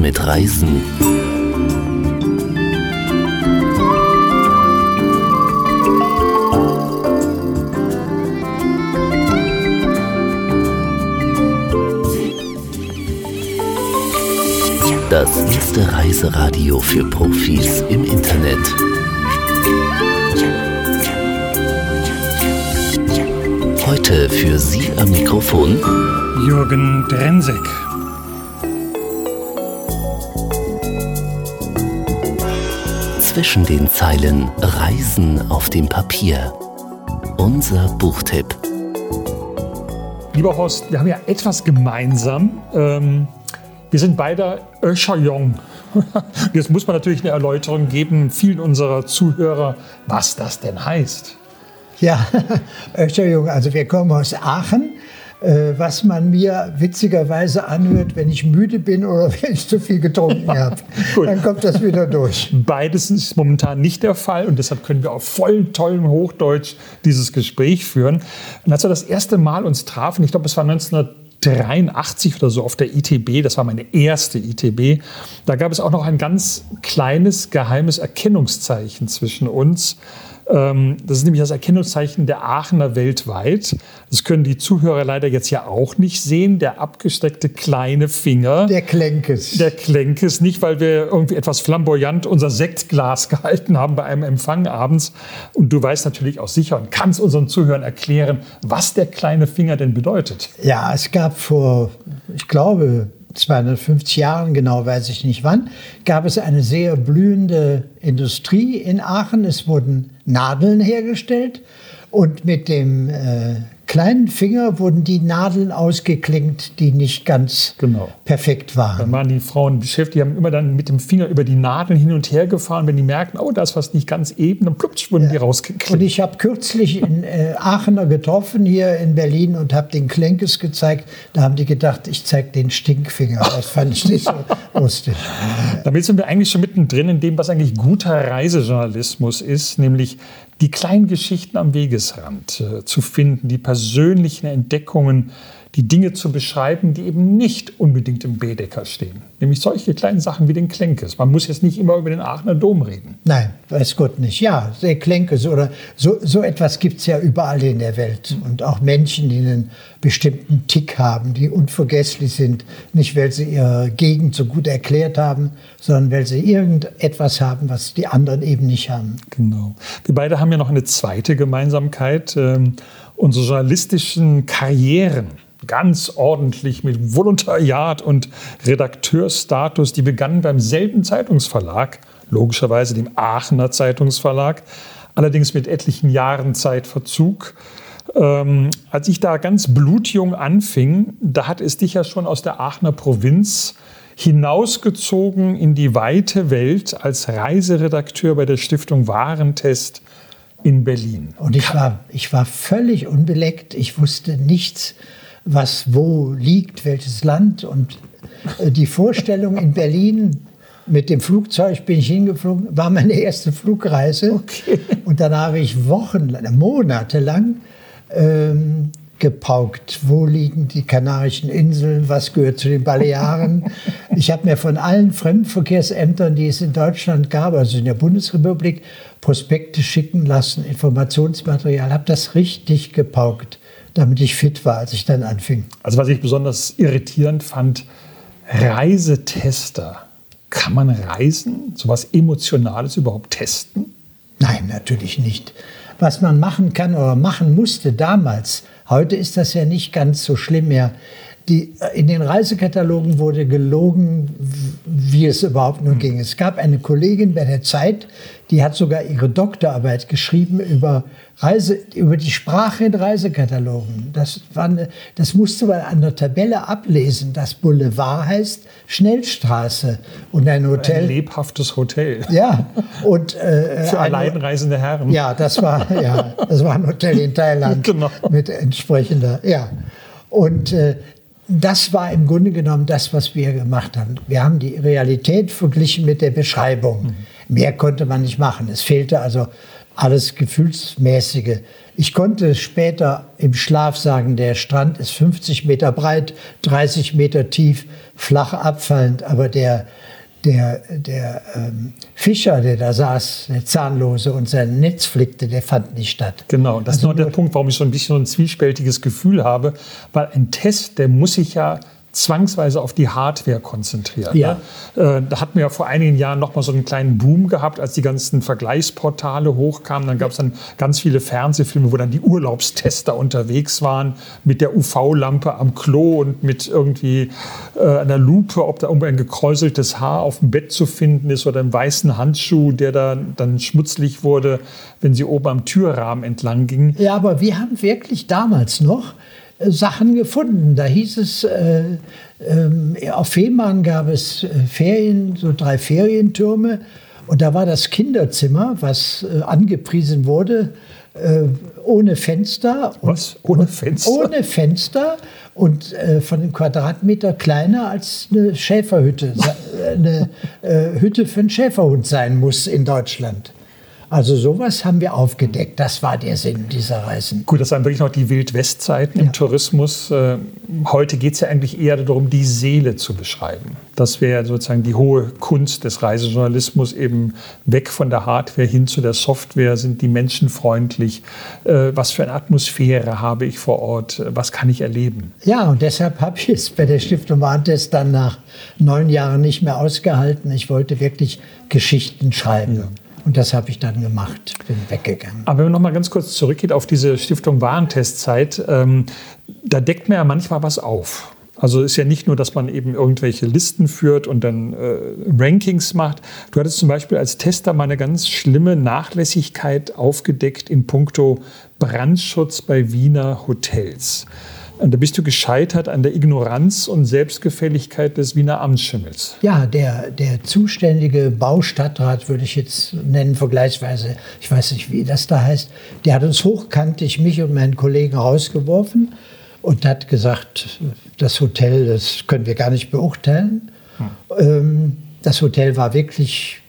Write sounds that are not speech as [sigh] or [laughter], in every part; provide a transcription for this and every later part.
mit Reisen. Das erste Reiseradio für Profis im Internet. Heute für Sie am Mikrofon Jürgen Drensek. Zwischen den Zeilen Reisen auf dem Papier. Unser Buchtipp. Lieber Horst, wir haben ja etwas gemeinsam. Ähm, wir sind beide Öscherjong. [laughs] Jetzt muss man natürlich eine Erläuterung geben, vielen unserer Zuhörer, was das denn heißt. Ja, [laughs] Öscherjung, also wir kommen aus Aachen, was man mir witzigerweise anhört, wenn ich müde bin oder [laughs] wenn ich zu viel getrunken habe. [laughs] Dann kommt das wieder durch. Beides ist momentan nicht der Fall und deshalb können wir auf voll tollem Hochdeutsch dieses Gespräch führen. Und als wir das erste Mal uns trafen, ich glaube, es war 1983 oder so auf der ITB, das war meine erste ITB, da gab es auch noch ein ganz kleines geheimes Erkennungszeichen zwischen uns. Ähm, Das ist nämlich das Erkennungszeichen der Aachener weltweit. Das können die Zuhörer leider jetzt ja auch nicht sehen. Der abgesteckte kleine Finger. Der Klenkes. Der Klenkes, nicht weil wir irgendwie etwas flamboyant unser Sektglas [laughs] gehalten haben bei einem Empfang abends. Und du weißt natürlich auch sicher und kannst unseren Zuhörern erklären, was der kleine Finger denn bedeutet. Ja, es gab vor, ich glaube, 250 Jahren, genau weiß ich nicht wann, gab es eine sehr blühende Industrie in Aachen. Es wurden Nadeln hergestellt und mit dem äh, kleinen Finger wurden die Nadeln ausgeklinkt, die nicht ganz Genau. perfekt Dann waren. waren die Frauen beschäftigt, die haben immer dann mit dem Finger über die Nadeln hin und her gefahren. Wenn die merkten, oh, da ist was nicht ganz eben, dann plupsch wurden die Und rausgeklickt. ich habe kürzlich in äh, Aachener getroffen hier in Berlin und habe den Klenkes gezeigt. Da haben die gedacht, ich zeige den Stinkfinger. Das fand ich nicht so [laughs] lustig. Damit sind wir eigentlich schon mittendrin in dem, was eigentlich guter Reisejournalismus ist, nämlich die kleinen Geschichten am Wegesrand äh, zu finden, die persönlichen Entdeckungen, die Dinge zu beschreiben, die eben nicht unbedingt im Baedeker stehen. Nämlich solche kleinen Sachen wie den Klenkes. Man muss jetzt nicht immer über den Aachener Dom reden. Nein, weiß Gott nicht. Ja, der Klenkes oder so, so etwas gibt es ja überall in der Welt. Und auch Menschen, die einen bestimmten Tick haben, die unvergesslich sind. Nicht, weil sie ihre Gegend so gut erklärt haben, sondern weil sie irgendetwas haben, was die anderen eben nicht haben. Genau. Wir beide haben ja noch eine zweite Gemeinsamkeit. Ähm, unsere journalistischen Karrieren, ganz ordentlich mit Volontariat und Redakteursstatus, die begannen beim selben Zeitungsverlag, logischerweise dem Aachener Zeitungsverlag, allerdings mit etlichen Jahren Zeitverzug. Ähm, als ich da ganz blutjung anfing, da hat es dich ja schon aus der Aachener Provinz hinausgezogen in die weite Welt als Reiseredakteur bei der Stiftung Warentest in Berlin. Und ich war, ich war völlig unbeleckt. Ich wusste nichts, was wo liegt, welches Land. Und äh, die Vorstellung in Berlin, mit dem Flugzeug bin ich hingeflogen, war meine erste Flugreise. Okay. Und dann habe ich Wochen, monatelang ähm, gepaukt. Wo liegen die Kanarischen Inseln? Was gehört zu den Balearen? Ich habe mir von allen Fremdenverkehrsämtern, die es in Deutschland gab, also in der Bundesrepublik, Prospekte schicken lassen, Informationsmaterial, habe das richtig gepaukt, damit ich fit war, als ich dann anfing. Also was ich besonders irritierend fand, Reisetester. Kann man Reisen, sowas Emotionales überhaupt testen? Nein, natürlich nicht. Was man machen kann oder machen musste damals, heute ist das ja nicht ganz so schlimm mehr. Die, äh, in den Reisekatalogen wurde gelogen, wie es überhaupt nur ging. Es gab eine Kollegin bei der Zeit, die hat sogar ihre Doktorarbeit geschrieben über, Reise, über die Sprache in Reisekatalogen. Das, eine, das musste man an der Tabelle ablesen. Das Boulevard heißt Schnellstraße und ein Ein Hotel. lebhaftes Hotel. Ja, und äh, [laughs] Für ein- alleinreisende Herren. ja, das war, ja, das war ein Hotel in [laughs] Thailand Genau. mit entsprechender, ja. Und äh, das war im Grunde genommen das, was wir gemacht haben. Wir haben die Realität verglichen mit der Beschreibung. Mehr konnte man nicht machen. Es fehlte also alles Gefühlsmäßige. Ich konnte später im Schlaf sagen, der Strand ist 50 Meter breit, 30 Meter tief, flach abfallend, aber der, der, der ähm, Fischer, der da saß, der Zahnlose und sein Netz flickte, der fand nicht statt. Genau, das also ist nur der Punkt, warum ich so ein bisschen so ein zwiespältiges Gefühl habe, weil ein Test, der muss sich ja zwangsweise auf die Hardware konzentriert. Ja. Ne? Äh, da hatten wir ja vor einigen Jahren noch mal so einen kleinen Boom gehabt, als die ganzen Vergleichsportale hochkamen. Dann gab es dann ganz viele Fernsehfilme, wo dann die Urlaubstester unterwegs waren mit der UV-Lampe am Klo und mit irgendwie äh, einer Lupe, ob da irgendwo ein gekräuseltes Haar auf dem Bett zu finden ist oder einem weißen Handschuh, der da dann schmutzlig wurde, wenn sie oben am Türrahmen entlang gingen. Ja, aber wir haben wirklich damals noch Sachen gefunden. Da hieß es, äh, äh, auf Fehmarn gab es äh, Ferien, so drei Ferientürme. Und da war das Kinderzimmer, was äh, angepriesen wurde, äh, ohne Fenster. Was? Ohne Fenster? Ohne Fenster und äh, von dem Quadratmeter kleiner als eine Schäferhütte, eine Hütte für einen Schäferhund sein muss in Deutschland. Also sowas haben wir aufgedeckt. Das war der Sinn dieser Reisen. Gut, das waren wirklich noch die Wild-West-Zeiten im Tourismus. Äh, heute geht es ja eigentlich eher darum, die Seele zu beschreiben. Das wäre sozusagen die hohe Kunst des Reisejournalismus, eben weg von der Hardware hin zu der Software. Sind die Menschen freundlich? Äh, was für eine Atmosphäre habe ich vor Ort? Was kann ich erleben? Ja, und deshalb habe ich es bei der Stiftung Warntest dann nach neun Jahren nicht mehr ausgehalten. Ich wollte wirklich Geschichten schreiben. Ja. Und das habe ich dann gemacht, bin weggegangen. Aber wenn man noch mal ganz kurz zurückgeht auf diese Stiftung Warentestzeit, ähm, da deckt man ja manchmal was auf. Also ist ja nicht nur, dass man eben irgendwelche Listen führt und dann äh, Rankings macht. Du hattest zum Beispiel als Tester mal eine ganz schlimme Nachlässigkeit aufgedeckt in puncto Brandschutz bei Wiener Hotels. Und da bist du gescheitert an der Ignoranz und Selbstgefälligkeit des Wiener Amtsschimmels. Ja, der, der zuständige Baustadtrat, würde ich jetzt nennen, vergleichsweise, ich weiß nicht, wie das da heißt, der hat uns hochkantig, mich und meinen Kollegen rausgeworfen und hat gesagt, das Hotel, das können wir gar nicht beurteilen. Hm. Das Hotel war wirklich,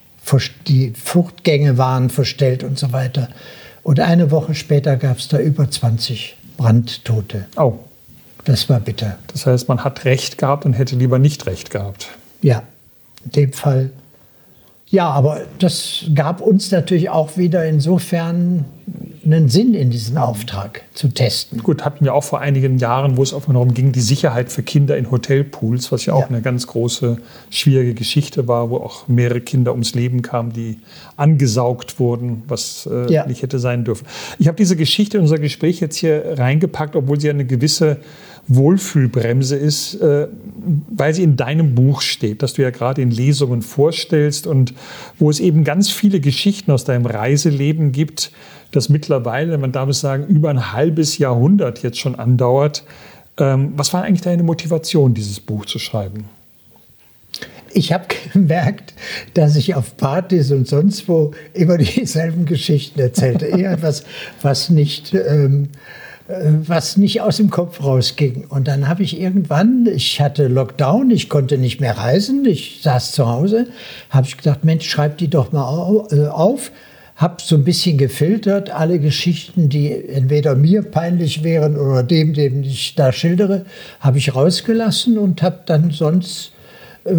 die Fluchtgänge waren verstellt und so weiter. Und eine Woche später gab es da über 20 Brandtote. Oh. Das war bitter. Das heißt, man hat Recht gehabt und hätte lieber nicht Recht gehabt. Ja, in dem Fall. Ja, aber das gab uns natürlich auch wieder insofern einen Sinn in diesen Auftrag zu testen. Gut, hatten wir auch vor einigen Jahren, wo es auch darum ging, die Sicherheit für Kinder in Hotelpools, was ja auch ja. eine ganz große, schwierige Geschichte war, wo auch mehrere Kinder ums Leben kamen, die angesaugt wurden, was äh, ja. nicht hätte sein dürfen. Ich habe diese Geschichte in unser Gespräch jetzt hier reingepackt, obwohl sie eine gewisse Wohlfühlbremse ist, äh, weil sie in deinem Buch steht, das du ja gerade in Lesungen vorstellst und wo es eben ganz viele Geschichten aus deinem Reiseleben gibt, das mittlerweile, man darf es sagen, über ein halbes Jahrhundert jetzt schon andauert. Ähm, was war eigentlich deine Motivation, dieses Buch zu schreiben? Ich habe [laughs] gemerkt, dass ich auf Partys und sonst wo immer [laughs] dieselben Geschichten erzählte. Eher etwas, was nicht ähm, äh, was nicht aus dem Kopf rausging. Und dann habe ich irgendwann, ich hatte Lockdown, ich konnte nicht mehr reisen, ich saß zu Hause, habe ich gedacht, Mensch, schreib die doch mal äh, auf. Habe so ein bisschen gefiltert, alle Geschichten, die entweder mir peinlich wären oder dem, dem ich da schildere, habe ich rausgelassen und habe dann sonst äh,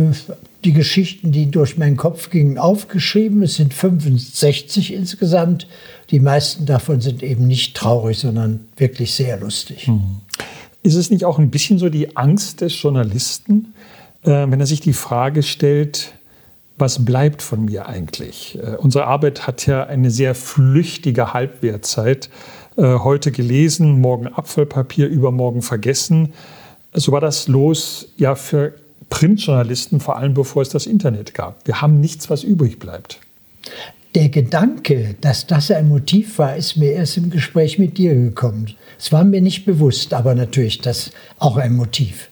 die Geschichten, die durch meinen Kopf gingen, aufgeschrieben. Es sind 65 insgesamt die meisten davon sind eben nicht traurig, sondern wirklich sehr lustig. Mhm. Ist es nicht auch ein bisschen so die Angst des Journalisten, äh, wenn er sich die Frage stellt, was bleibt von mir eigentlich? Äh, unsere Arbeit hat ja eine sehr flüchtige Halbwertzeit. Äh, heute gelesen, morgen Abfallpapier, übermorgen vergessen. So war das los ja für Printjournalisten, vor allem bevor es das Internet gab. Wir haben nichts, was übrig bleibt der Gedanke, dass das ein Motiv war, ist mir erst im Gespräch mit dir gekommen. Es war mir nicht bewusst, aber natürlich das auch ein Motiv,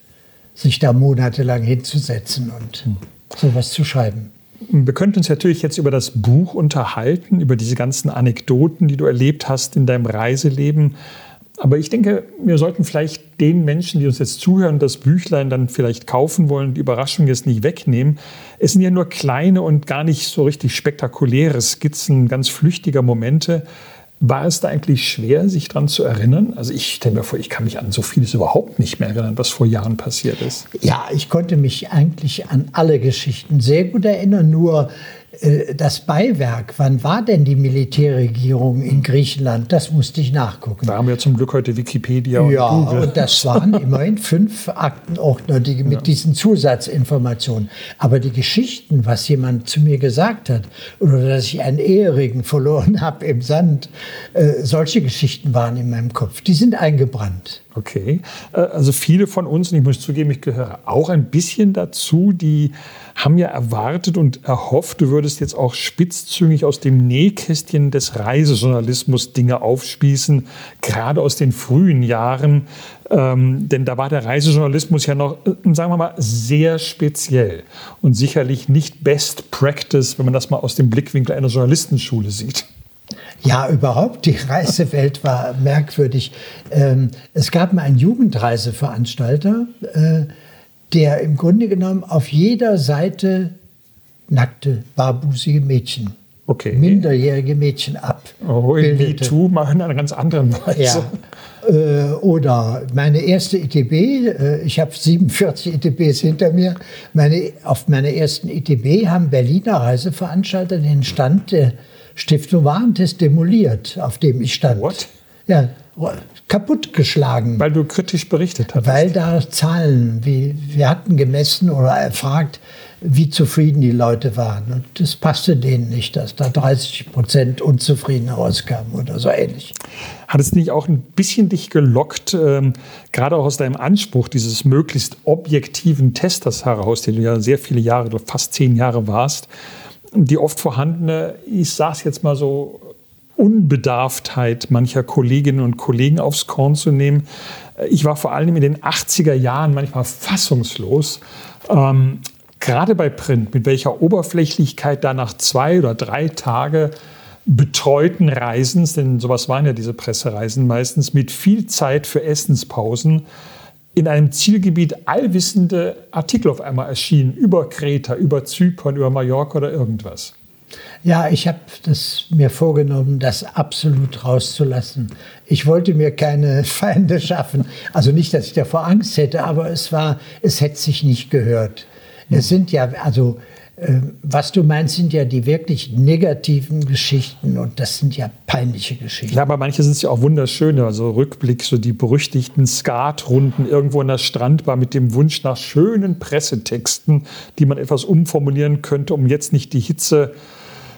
sich da monatelang hinzusetzen und hm. sowas zu schreiben. Wir könnten uns natürlich jetzt über das Buch unterhalten, über diese ganzen Anekdoten, die du erlebt hast in deinem Reiseleben. Aber ich denke, wir sollten vielleicht den Menschen, die uns jetzt zuhören, das Büchlein dann vielleicht kaufen wollen, die Überraschung jetzt nicht wegnehmen. Es sind ja nur kleine und gar nicht so richtig spektakuläre Skizzen ganz flüchtiger Momente. War es da eigentlich schwer, sich daran zu erinnern? Also ich stelle mir vor, ich kann mich an so vieles überhaupt nicht mehr erinnern, was vor Jahren passiert ist. Ja, ich konnte mich eigentlich an alle Geschichten sehr gut erinnern, nur das Beiwerk, wann war denn die Militärregierung in Griechenland? Das musste ich nachgucken. Da haben wir zum Glück heute Wikipedia und ja, Google. und das waren immerhin fünf Aktenordner die, mit ja. diesen Zusatzinformationen. Aber die Geschichten, was jemand zu mir gesagt hat, oder dass ich einen Ehering verloren [laughs] habe im Sand, äh, solche Geschichten waren in meinem Kopf. Die sind eingebrannt. Okay, äh, also viele von uns, und ich muss zugeben, ich gehöre auch ein bisschen dazu, die haben ja erwartet und erhofft, du würdest jetzt auch spitzzüngig aus dem Nähkästchen des Reisejournalismus Dinge aufspießen, gerade aus den frühen Jahren. Ähm, denn da war der Reisejournalismus ja noch, äh, sagen wir mal, sehr speziell und sicherlich nicht Best Practice, wenn man das mal aus dem Blickwinkel einer Journalistenschule sieht. Ja, überhaupt, die Reisewelt [laughs] war merkwürdig. Ähm, es gab mal einen Jugendreiseveranstalter, äh, der im Grunde genommen auf jeder Seite nackte, barbusige Mädchen, okay. minderjährige Mädchen abbildete. Oh, MeToo machen eine ganz andere Weise. Ja. Äh, oder meine erste ITB, äh, ich habe 47 ITBs hinter mir. Meine, auf meiner ersten ITB haben Berliner Reiseveranstalter den Stand der Stiftung Warentest demoliert, auf dem ich stand. What? Ja, kaputtgeschlagen. Weil du kritisch berichtet hast. Weil da Zahlen, wie, wir hatten gemessen oder erfragt, wie zufrieden die Leute waren. Und das passte denen nicht, dass da 30 Prozent unzufrieden rauskamen oder so ähnlich. Hat es nicht auch ein bisschen dich gelockt, ähm, gerade auch aus deinem Anspruch dieses möglichst objektiven Testers heraus, den du ja sehr viele Jahre, fast zehn Jahre warst, die oft vorhandene, ich sage es jetzt mal so, Unbedarftheit mancher Kolleginnen und Kollegen aufs Korn zu nehmen. Ich war vor allem in den 80er Jahren manchmal fassungslos, ähm, gerade bei Print, mit welcher Oberflächlichkeit da nach zwei oder drei Tage betreuten Reisens, denn sowas waren ja diese Pressereisen meistens, mit viel Zeit für Essenspausen, in einem Zielgebiet allwissende Artikel auf einmal erschienen über Kreta, über Zypern, über Mallorca oder irgendwas. Ja, ich habe das mir vorgenommen, das absolut rauszulassen. Ich wollte mir keine [laughs] Feinde schaffen. Also nicht, dass ich davor Angst hätte, aber es war, es hätte sich nicht gehört. Es sind ja, also ähm, was du meinst, sind ja die wirklich negativen Geschichten und das sind ja peinliche Geschichten. Ja, aber manche sind ja auch wunderschöne. Also Rückblick, so die berüchtigten Skatrunden irgendwo in der Strandbar mit dem Wunsch nach schönen Pressetexten, die man etwas umformulieren könnte, um jetzt nicht die Hitze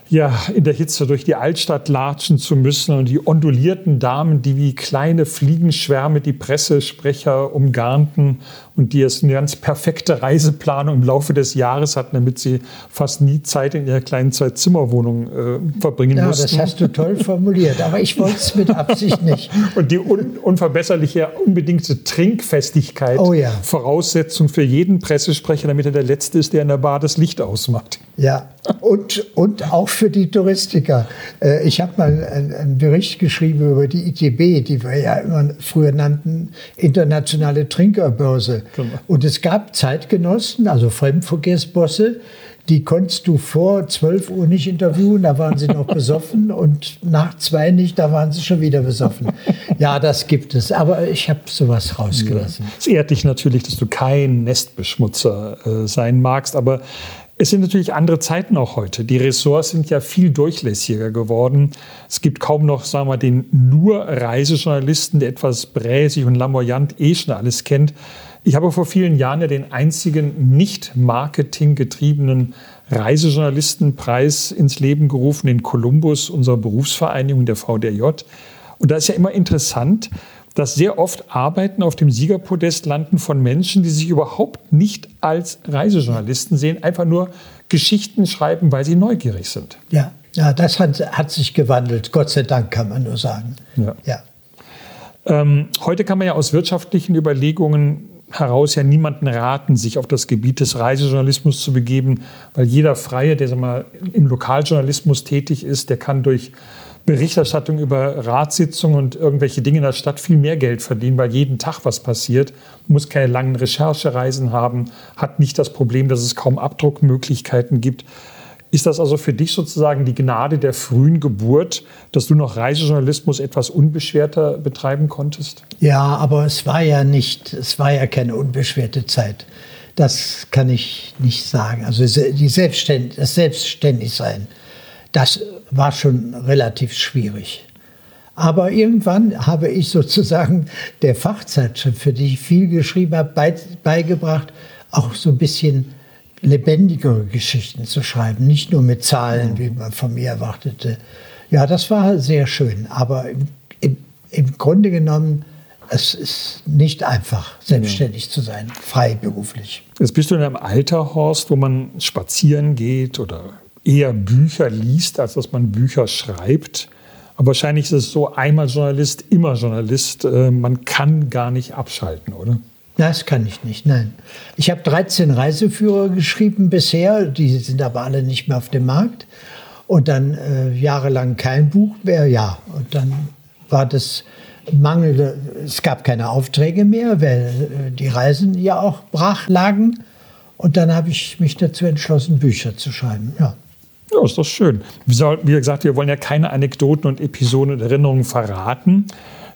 ja, in der Hitze durch die Altstadt latschen zu müssen und die ondulierten Damen, die wie kleine Fliegenschwärme die Pressesprecher umgarnten und die es eine ganz perfekte Reiseplanung im Laufe des Jahres hatten, damit sie fast nie Zeit in ihrer kleinen Zwei-Zimmer-Wohnung äh, verbringen ja, mussten. Das hast du toll formuliert, aber ich wollte es mit Absicht nicht. [laughs] und die un unverbesserliche, unbedingte Trinkfestigkeit, oh ja. Voraussetzung für jeden Pressesprecher, damit er der Letzte ist, der in der Bar das Licht ausmacht. Ja, und, und auch für die Touristiker. Äh, ich habe mal einen Bericht geschrieben über die ITB, die wir ja immer früher nannten, Internationale Trinkerbörse. Genau. Und es gab Zeitgenossen, also Fremdverkehrsbosse, die konntest du vor 12 Uhr nicht interviewen, da waren sie noch [laughs] besoffen und nach zwei nicht, da waren sie schon wieder besoffen. Ja, das gibt es, aber ich habe sowas rausgelassen. Es ehrt dich natürlich, dass du kein Nestbeschmutzer äh, sein magst, aber es sind natürlich andere Zeiten auch heute. Die Ressorts sind ja viel durchlässiger geworden. Es gibt kaum noch, sagen wir, den nur Reisejournalisten, der etwas bräsig und lamoyant eh schon alles kennt. Ich habe vor vielen Jahren ja den einzigen nicht marketinggetriebenen Reisejournalistenpreis ins Leben gerufen, den Columbus unserer Berufsvereinigung, der VDJ. Und da ist ja immer interessant, dass sehr oft Arbeiten auf dem Siegerpodest landen von Menschen, die sich überhaupt nicht als Reisejournalisten sehen, einfach nur Geschichten schreiben, weil sie neugierig sind. Ja, ja das hat, hat sich gewandelt. Gott sei Dank kann man nur sagen. Ja. ja. Ähm, heute kann man ja aus wirtschaftlichen Überlegungen heraus ja niemanden raten, sich auf das Gebiet des Reisejournalismus zu begeben, weil jeder Freie, der mal, im Lokaljournalismus tätig ist, der kann durch Berichterstattung über Ratssitzungen und irgendwelche Dinge in der Stadt viel mehr Geld verdienen, weil jeden Tag was passiert, muss keine langen Recherchereisen haben, hat nicht das Problem, dass es kaum Abdruckmöglichkeiten gibt. Ist das also für dich sozusagen die Gnade der frühen Geburt, dass du noch Reisejournalismus etwas unbeschwerter betreiben konntest? Ja, aber es war ja nicht, es war ja keine unbeschwerte Zeit. Das kann ich nicht sagen. Also die Selbstständ das Selbstständigsein, das war schon relativ schwierig. Aber irgendwann habe ich sozusagen der Fachzeitschrift, für die ich viel geschrieben habe, beigebracht, auch so ein bisschen lebendigere Geschichten zu schreiben, nicht nur mit Zahlen, wie man von mir erwartete. Ja, das war sehr schön, aber im, im, im Grunde genommen, es ist nicht einfach, selbstständig ja. zu sein, freiberuflich. Jetzt bist du in einem Alter, Horst, wo man spazieren geht oder eher Bücher liest, als dass man Bücher schreibt. Aber wahrscheinlich ist es so, einmal Journalist, immer Journalist. Äh, man kann gar nicht abschalten, oder? Das kann ich nicht, nein. Ich habe 13 Reiseführer geschrieben bisher, die sind aber alle nicht mehr auf dem Markt. Und dann äh, jahrelang kein Buch mehr, ja. Und dann war das Mangel, es gab keine Aufträge mehr, weil äh, die Reisen ja auch brach lagen. Und dann habe ich mich dazu entschlossen, Bücher zu schreiben, ja. Ja, ist doch schön. Wie gesagt, wir wollen ja keine Anekdoten und Episoden und Erinnerungen verraten,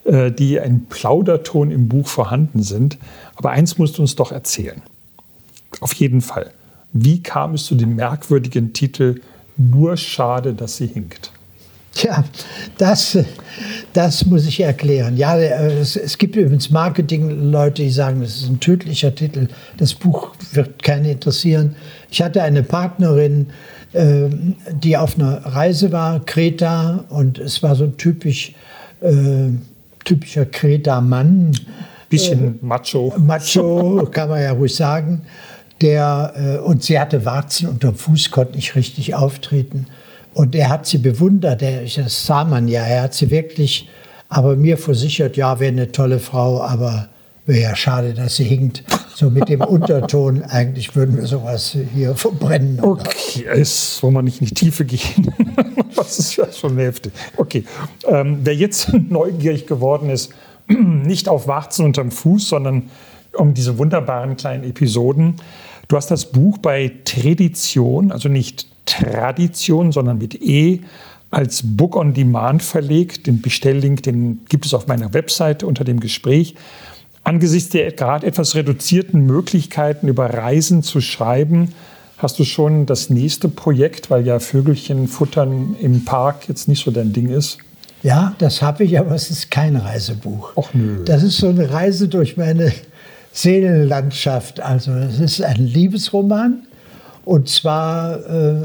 äh, die in Plauderton im Buch vorhanden sind. Aber eins musst du uns doch erzählen. Auf jeden Fall. Wie kam es zu dem merkwürdigen Titel Nur schade, dass sie hinkt? Tja, das, das muss ich erklären. Ja, es, es gibt übrigens Marketing-Leute, die sagen, das ist ein tödlicher Titel. Das Buch wird keinen interessieren. Ich hatte eine Partnerin, äh, die auf einer Reise war, Kreta, und es war so ein typisch, äh, typischer Kreta-Mann. Bisschen äh, macho. Macho, kann man ja ruhig sagen. Der, äh, und sie hatte Warzen unterm Fuß, konnte nicht richtig auftreten. Und er hat sie bewundert, er, das sah man ja, er hat sie wirklich, aber mir versichert, ja, wäre eine tolle Frau, aber wäre ja schade, dass sie hinkt. So mit dem Unterton, eigentlich würden wir sowas hier verbrennen. Okay, es wollen wir nicht in die Tiefe gehen. [laughs] das ist ja schon Hälfte. Okay, ähm, wer jetzt [laughs] neugierig geworden ist, [clears throat] nicht auf Warzen unterm Fuß, sondern um diese wunderbaren kleinen Episoden. Du hast das Buch bei Tradition, also nicht Tradition, sondern mit E, als Book on Demand verlegt. Den Bestelllink, den gibt es auf meiner Webseite unter dem Gespräch. Angesichts der gerade etwas reduzierten Möglichkeiten, über Reisen zu schreiben, hast du schon das nächste Projekt, weil ja Vögelchen futtern im Park jetzt nicht so dein Ding ist? Ja, das habe ich, aber es ist kein Reisebuch. Ach nö. Das ist so eine Reise durch meine Seelenlandschaft. Also es ist ein Liebesroman. Und zwar, äh,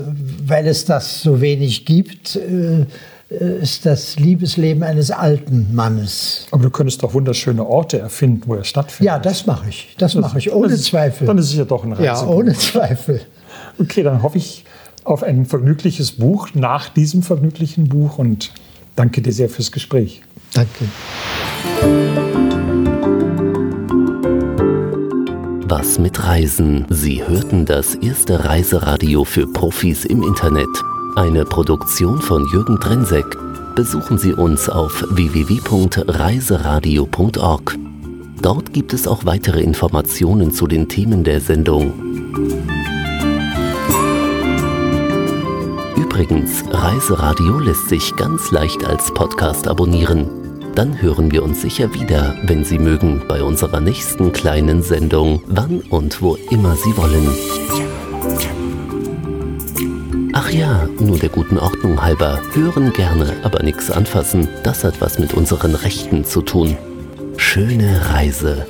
weil es das so wenig gibt, äh, ist das Liebesleben eines alten Mannes. Aber du könntest doch wunderschöne Orte erfinden, wo er stattfindet. Ja, das mache ich. Das, das mache ich, ohne ist, Zweifel. Dann ist es ja doch ein Reisebuch. Ja, ohne Zweifel. Okay, dann hoffe ich auf ein vergnügliches Buch nach diesem vergnüglichen Buch und danke dir sehr fürs Gespräch. Danke. Was mit Reisen? Sie hörten das erste Reiseradio für Profis im Internet. Eine Produktion von Jürgen Trensek. Besuchen Sie uns auf www.reiseradio.org. Dort gibt es auch weitere Informationen zu den Themen der Sendung. Übrigens, Reiseradio lässt sich ganz leicht als Podcast abonnieren. Dann hören wir uns sicher wieder, wenn Sie mögen, bei unserer nächsten kleinen Sendung, wann und wo immer Sie wollen. Ach ja, nur der guten Ordnung halber. Hören gerne, aber nichts anfassen. Das hat was mit unseren Rechten zu tun. Schöne Reise.